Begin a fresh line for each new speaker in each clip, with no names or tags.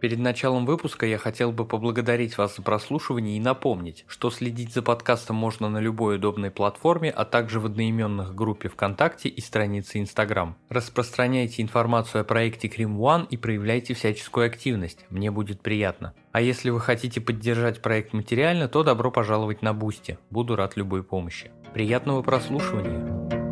Перед началом выпуска я хотел бы поблагодарить вас за прослушивание и напомнить, что следить за подкастом можно на любой удобной платформе, а также в одноименных группе ВКонтакте и странице Инстаграм. Распространяйте информацию о проекте Crime One и проявляйте всяческую активность, мне будет приятно. А если вы хотите поддержать проект материально, то добро пожаловать на Бусти, буду рад любой помощи. Приятного прослушивания!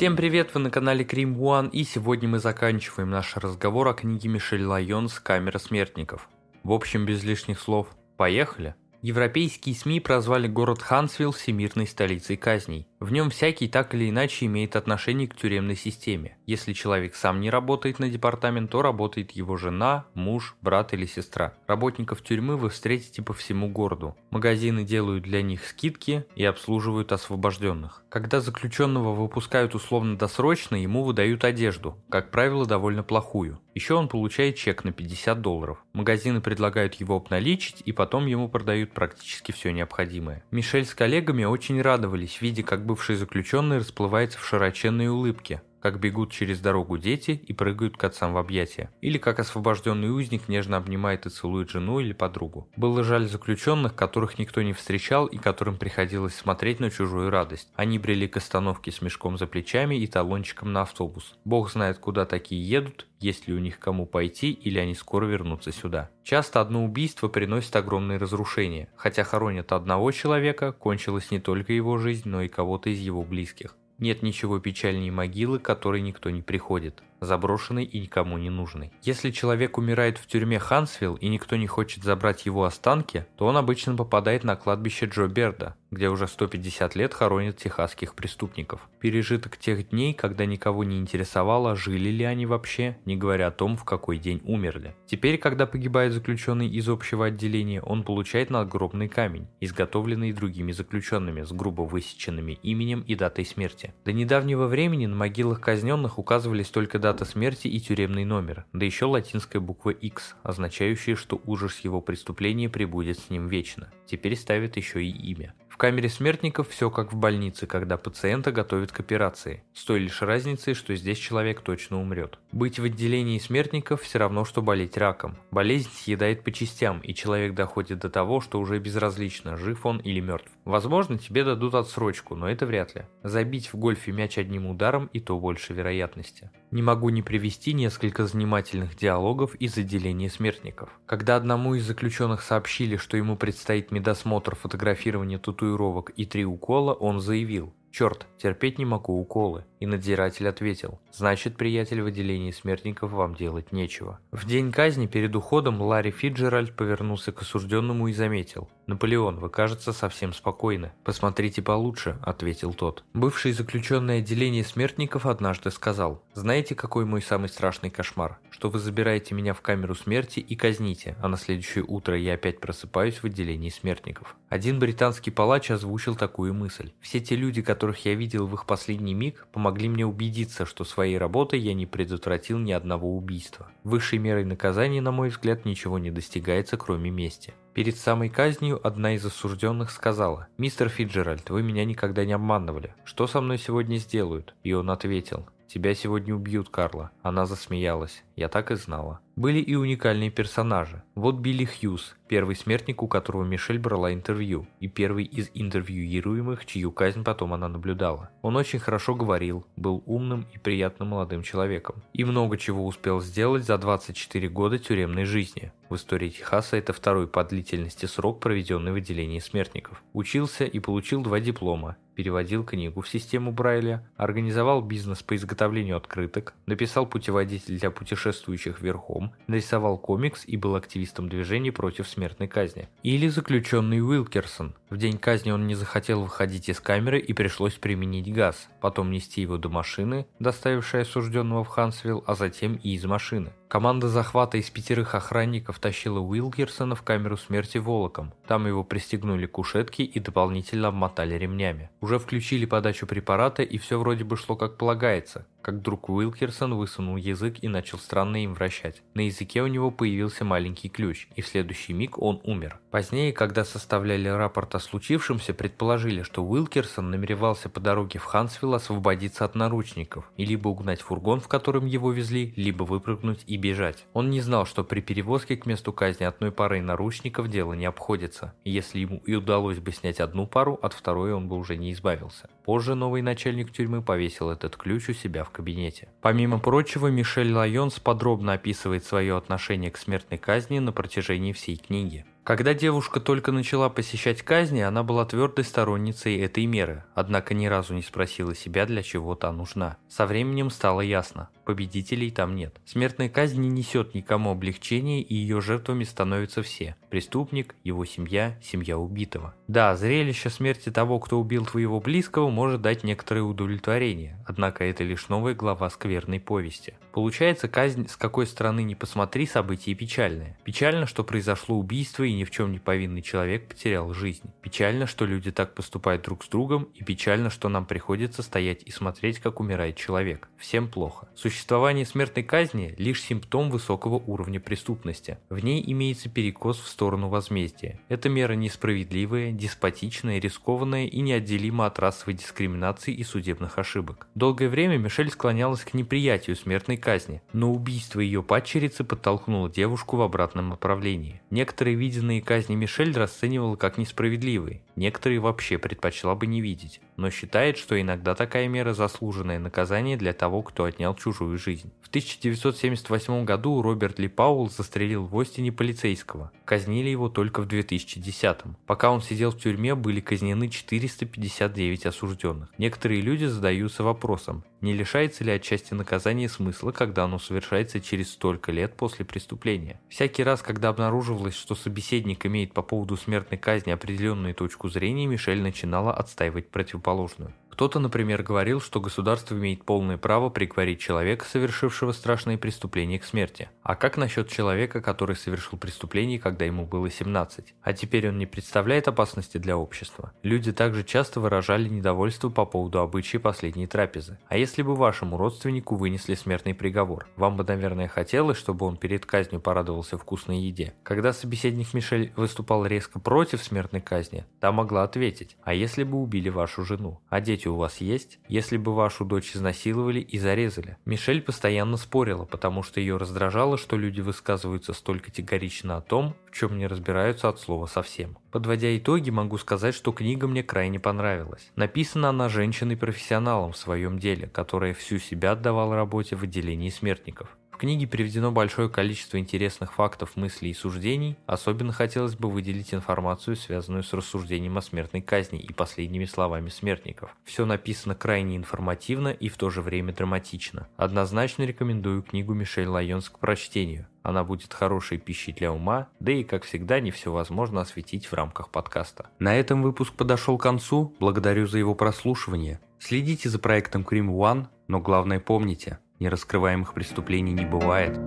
Всем привет, вы на канале Крим One, и сегодня мы заканчиваем наш разговор о книге Мишель Лайонс «Камера смертников». В общем, без лишних слов, поехали! Европейские СМИ прозвали город Хансвилл всемирной столицей казней. В нем всякий так или иначе имеет отношение к тюремной системе. Если человек сам не работает на департамент, то работает его жена, муж, брат или сестра. Работников тюрьмы вы встретите по всему городу. Магазины делают для них скидки и обслуживают освобожденных. Когда заключенного выпускают условно-досрочно, ему выдают одежду, как правило, довольно плохую. Еще он получает чек на 50 долларов. Магазины предлагают его обналичить и потом ему продают практически все необходимое. Мишель с коллегами очень радовались, видя, как бывший заключенный расплывается в широченной улыбке, как бегут через дорогу дети и прыгают к отцам в объятия, или как освобожденный узник нежно обнимает и целует жену или подругу. Было жаль заключенных, которых никто не встречал и которым приходилось смотреть на чужую радость. Они брели к остановке с мешком за плечами и талончиком на автобус. Бог знает, куда такие едут, есть ли у них кому пойти или они скоро вернутся сюда. Часто одно убийство приносит огромные разрушения, хотя хоронят одного человека, кончилась не только его жизнь, но и кого-то из его близких. Нет ничего печальнее могилы, к которой никто не приходит заброшенный и никому не нужный. Если человек умирает в тюрьме Хансвилл и никто не хочет забрать его останки, то он обычно попадает на кладбище Джо Берда, где уже 150 лет хоронят техасских преступников. Пережиток тех дней, когда никого не интересовало, жили ли они вообще, не говоря о том, в какой день умерли. Теперь, когда погибает заключенный из общего отделения, он получает надгробный камень, изготовленный другими заключенными с грубо высеченными именем и датой смерти. До недавнего времени на могилах казненных указывались только даты дата смерти и тюремный номер, да еще латинская буква X, означающая, что ужас его преступления прибудет с ним вечно. Теперь ставят еще и имя камере смертников все как в больнице, когда пациента готовят к операции, с той лишь разницей, что здесь человек точно умрет. Быть в отделении смертников все равно, что болеть раком. Болезнь съедает по частям, и человек доходит до того, что уже безразлично, жив он или мертв. Возможно, тебе дадут отсрочку, но это вряд ли. Забить в гольфе мяч одним ударом и то больше вероятности. Не могу не привести несколько занимательных диалогов из отделения смертников. Когда одному из заключенных сообщили, что ему предстоит медосмотр фотографирования татуировки татуировок и три укола, он заявил «Черт, терпеть не могу уколы». И надзиратель ответил «Значит, приятель, в отделении смертников вам делать нечего». В день казни перед уходом Ларри Фиджеральд повернулся к осужденному и заметил «Наполеон, вы, кажется, совсем спокойны». «Посмотрите получше», — ответил тот. Бывший заключенный отделение смертников однажды сказал «Знаете, какой мой самый страшный кошмар? Что вы забираете меня в камеру смерти и казните, а на следующее утро я опять просыпаюсь в отделении смертников». Один британский палач озвучил такую мысль. Все те люди, которые которых я видел в их последний миг, помогли мне убедиться, что своей работой я не предотвратил ни одного убийства. Высшей мерой наказания, на мой взгляд, ничего не достигается, кроме мести. Перед самой казнью одна из осужденных сказала, «Мистер Фиджеральд, вы меня никогда не обманывали. Что со мной сегодня сделают?» И он ответил, «Тебя сегодня убьют, Карла». Она засмеялась. Я так и знала. Были и уникальные персонажи. Вот Билли Хьюз, первый смертник, у которого Мишель брала интервью, и первый из интервьюируемых, чью казнь потом она наблюдала. Он очень хорошо говорил, был умным и приятным молодым человеком. И много чего успел сделать за 24 года тюремной жизни. В истории Техаса это второй по длительности срок, проведенный в отделении смертников. Учился и получил два диплома, переводил книгу в систему Брайля, организовал бизнес по изготовлению открыток, написал путеводитель для путешествующих верхом, нарисовал комикс и был активистом движения против смертной казни. Или заключенный Уилкерсон. В день казни он не захотел выходить из камеры и пришлось применить газ, потом нести его до машины, доставившей осужденного в Хансвилл, а затем и из машины. Команда захвата из пятерых охранников тащила Уилкерсона в камеру смерти волоком. Там его пристегнули к кушетке и дополнительно обмотали ремнями. Уже включили подачу препарата и все вроде бы шло как полагается, как вдруг Уилкерсон высунул язык и начал странно им вращать. На языке у него появился маленький ключ, и в следующий миг он умер. Позднее, когда составляли рапорт о случившемся, предположили, что Уилкерсон намеревался по дороге в Хансвилл освободиться от наручников и либо угнать фургон, в котором его везли, либо выпрыгнуть и бежать. Он не знал, что при перевозке к месту казни одной парой наручников дело не обходится, если ему и удалось бы снять одну пару, от второй он бы уже не избавился. Позже новый начальник тюрьмы повесил этот ключ у себя в кабинете. Помимо прочего, Мишель Лайонс подробно описывает свое отношение к смертной казни на протяжении всей книги. Когда девушка только начала посещать казни, она была твердой сторонницей этой меры, однако ни разу не спросила себя, для чего та нужна. Со временем стало ясно, победителей там нет. Смертная казнь не несет никому облегчения, и ее жертвами становятся все. Преступник, его семья, семья убитого. Да, зрелище смерти того, кто убил твоего близкого, может дать некоторое удовлетворение, однако это лишь новая глава скверной повести. Получается, казнь с какой стороны не посмотри, событие печальное. Печально, что произошло убийство и ни в чем не повинный человек потерял жизнь. Печально, что люди так поступают друг с другом, и печально, что нам приходится стоять и смотреть, как умирает человек. Всем плохо. Существование смертной казни – лишь симптом высокого уровня преступности. В ней имеется перекос в сторону возмездия. Эта мера несправедливая, деспотичная, рискованная и неотделима от расовой дискриминации и судебных ошибок. Долгое время Мишель склонялась к неприятию смертной казни, но убийство ее падчерицы подтолкнуло девушку в обратном направлении. Некоторые виденные казни Мишель расценивала как несправедливые, некоторые вообще предпочла бы не видеть, но считает, что иногда такая мера заслуженное наказание для того, кто отнял чужую жизнь. В 1978 году Роберт Ли Паул застрелил в Остине полицейского. Казнили его только в 2010. Пока он сидел в тюрьме, были казнены 459 осужденных. Некоторые люди задаются вопросом, не лишается ли отчасти наказания смысла, когда оно совершается через столько лет после преступления? Всякий раз, когда обнаруживалось, что собеседник имеет по поводу смертной казни определенную точку зрения, Мишель начинала отстаивать противоположную. Кто-то, например, говорил, что государство имеет полное право приговорить человека, совершившего страшные преступления, к смерти. А как насчет человека, который совершил преступление, когда ему было 17? А теперь он не представляет опасности для общества? Люди также часто выражали недовольство по поводу обычаи последней трапезы. А если бы вашему родственнику вынесли смертный приговор? Вам бы, наверное, хотелось, чтобы он перед казнью порадовался вкусной еде. Когда собеседник Мишель выступал резко против смертной казни, та могла ответить, а если бы убили вашу жену? А дети у вас есть, если бы вашу дочь изнасиловали и зарезали. Мишель постоянно спорила, потому что ее раздражало, что люди высказываются столь категорично о том, в чем не разбираются от слова совсем. Подводя итоги, могу сказать, что книга мне крайне понравилась. Написана она женщиной-профессионалом в своем деле, которая всю себя отдавала работе в отделении смертников книге приведено большое количество интересных фактов, мыслей и суждений, особенно хотелось бы выделить информацию, связанную с рассуждением о смертной казни и последними словами смертников. Все написано крайне информативно и в то же время драматично. Однозначно рекомендую книгу Мишель Лайонс к прочтению. Она будет хорошей пищей для ума, да и, как всегда, не все возможно осветить в рамках подкаста. На этом выпуск подошел к концу, благодарю за его прослушивание. Следите за проектом Cream One, но главное помните – Нераскрываемых преступлений не бывает.